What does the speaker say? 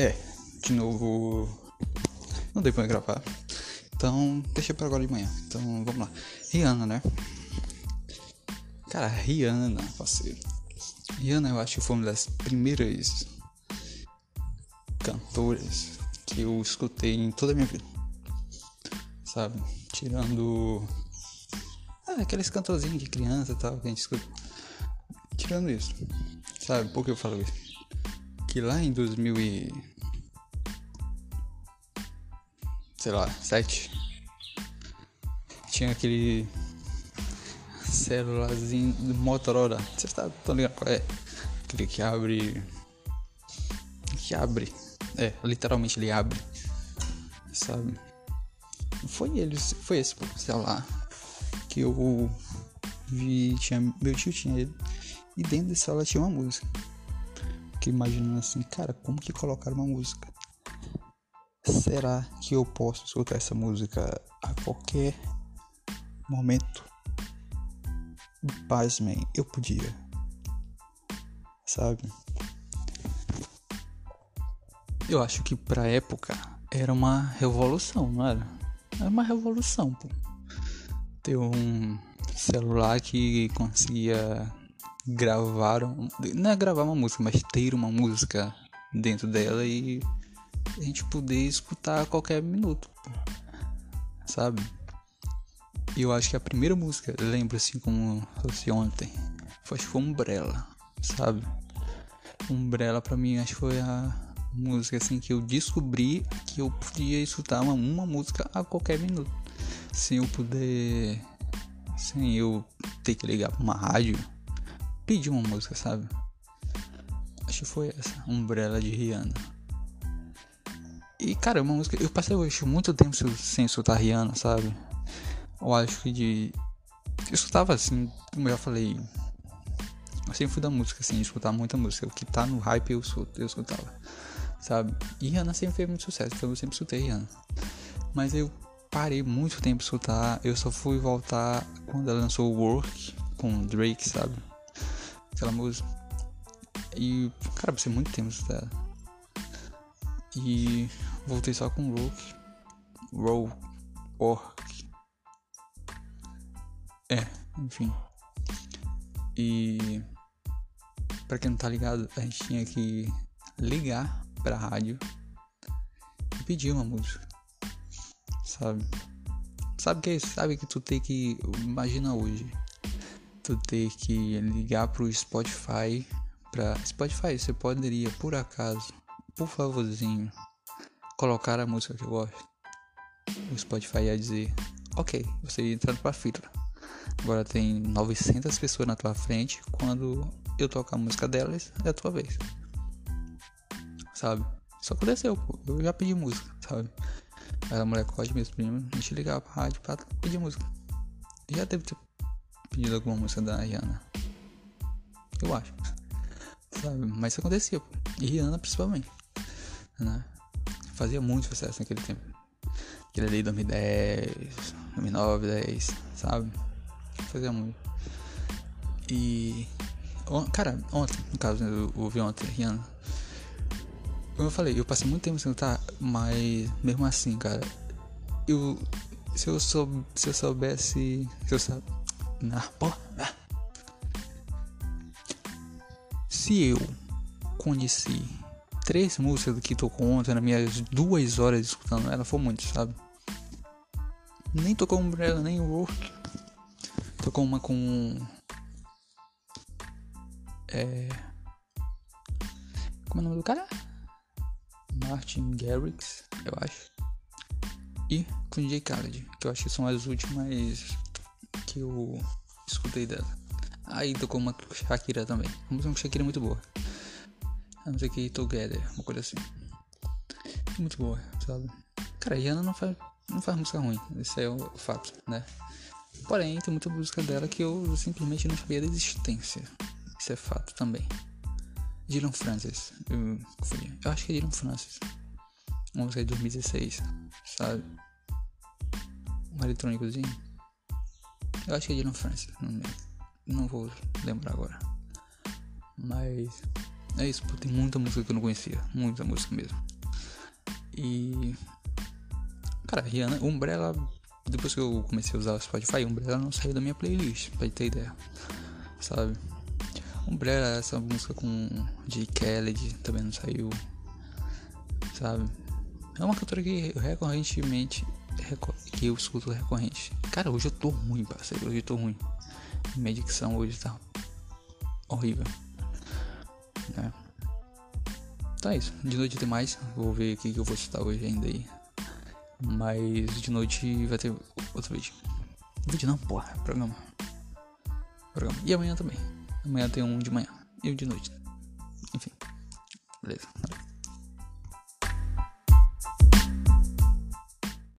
É, de novo. Não dei pra gravar. Então, deixa pra agora de manhã. Então, vamos lá. Rihanna, né? Cara, Rihanna, parceiro. Rihanna, eu acho que foi uma das primeiras cantoras que eu escutei em toda a minha vida. Sabe? Tirando. Ah, aqueles cantorzinhos de criança e tal que a gente escuta. Tirando isso. Sabe por que eu falo isso? Que lá em 2000 e sei lá, 7. Tinha aquele celularzinho do Motorola. Você está tão ligado qual é? Aquele que abre. Que abre. É, literalmente ele abre. Sabe? Foi ele, foi esse celular que eu vi. Tinha, meu tio tinha ele. E dentro desse celular tinha uma música. Que imaginando assim, cara, como que colocaram uma música? Será que eu posso escutar essa música a qualquer momento? Pasmem, eu podia. Sabe? Eu acho que pra época era uma revolução, não era? Era uma revolução, pô. Ter um celular que conseguia gravar. Não é gravar uma música, mas ter uma música dentro dela e a gente poder escutar a qualquer minuto, sabe? E eu acho que a primeira música, lembro assim como fosse ontem, foi, acho que foi Umbrella, sabe? Umbrella pra mim acho que foi a música assim que eu descobri que eu podia escutar uma, uma música a qualquer minuto. Sem eu poder. Sem eu ter que ligar pra uma rádio. Pedir uma música, sabe? Acho que foi essa, Umbrella de Rihanna. E, cara, é uma música. Eu passei hoje muito tempo sem escutar Rihanna, sabe? Eu acho que de. Eu escutava assim, como eu já falei. Eu sempre fui da música, assim, escutar muita música. O que tá no hype eu, eu escutava, sabe? E Rihanna sempre fez muito sucesso, então eu sempre escutei Rihanna. Mas eu parei muito tempo de escutar. Eu só fui voltar quando ela lançou Work com Drake, sabe? Aquela música. E, cara, passei muito tempo escutar ela. E voltei só com Rook. Roll. Orc. É, enfim. E para quem não tá ligado, a gente tinha que ligar pra rádio e pedir uma música. Sabe? Sabe que sabe que tu tem que imagina hoje. Tu ter que ligar pro Spotify para Spotify, você poderia por acaso por favorzinho, colocar a música que eu gosto, o Spotify ia dizer: Ok, você ia entrando pra fila. Agora tem 900 pessoas na tua frente. Quando eu tocar a música delas, é a tua vez. Sabe? Isso aconteceu, pô. Eu já pedi música, sabe? Era molecote, meus primos, a gente ligava pra rádio pra pedir música. Já deve ter pedido alguma música da Rihanna. Eu acho. Sabe? Mas isso acontecia. E Rihanna principalmente né? Fazia muito sucesso naquele tempo. Aquele ali 2010, 2009, 10, sabe? Fazia muito. E. Cara, ontem, no caso, eu ouvi ontem, Rihanna. Como eu falei, eu passei muito tempo sem lutar, mas mesmo assim, cara, eu. Se eu, soube, se eu soubesse. Se eu Ah, porra. Se eu conheci três músicas que tocou ontem nas minhas duas horas escutando ela, foi muito, sabe? Nem tocou Umbrella, nem Work. Tocou uma com. É. Como é o nome do cara? Martin Garrix, eu acho. E com J. Khaled, que eu acho que são as últimas que eu escutei dela. Aí tocou uma Shakira também. A música com Shakira muito boa. A ser que Together, uma coisa assim. Muito boa, sabe? Cara, Rihanna não faz, não faz música ruim, isso é o fato, né? Porém, tem muita música dela que eu simplesmente não sabia da existência. Isso é fato também. Dylan Francis, eu, eu acho que é Dylan Francis. Uma música de 2016, sabe? Um eletrônicozinho. Eu acho que é Dylan Francis, não, não vou lembrar agora. Mas é isso, pô, tem muita música que eu não conhecia. Muita música mesmo. E. Cara, Rihanna, Umbrella. Depois que eu comecei a usar o Spotify, Umbrella não saiu da minha playlist, pra ter ideia. Sabe? Umbrella, essa música com J. Khaled também não saiu. Sabe? É uma cantora que recorrentemente. Que eu escuto recorrente. Cara, hoje eu tô ruim, parceiro. Hoje eu tô ruim. Minha dicção hoje tá horrível. É. Tá isso. De noite tem mais. Vou ver o que eu vou citar hoje ainda aí. Mas de noite vai ter outro vídeo. Vídeo não, porra. Programa. Programa. E amanhã também. Amanhã tem um de manhã e um de noite. Enfim. Beleza.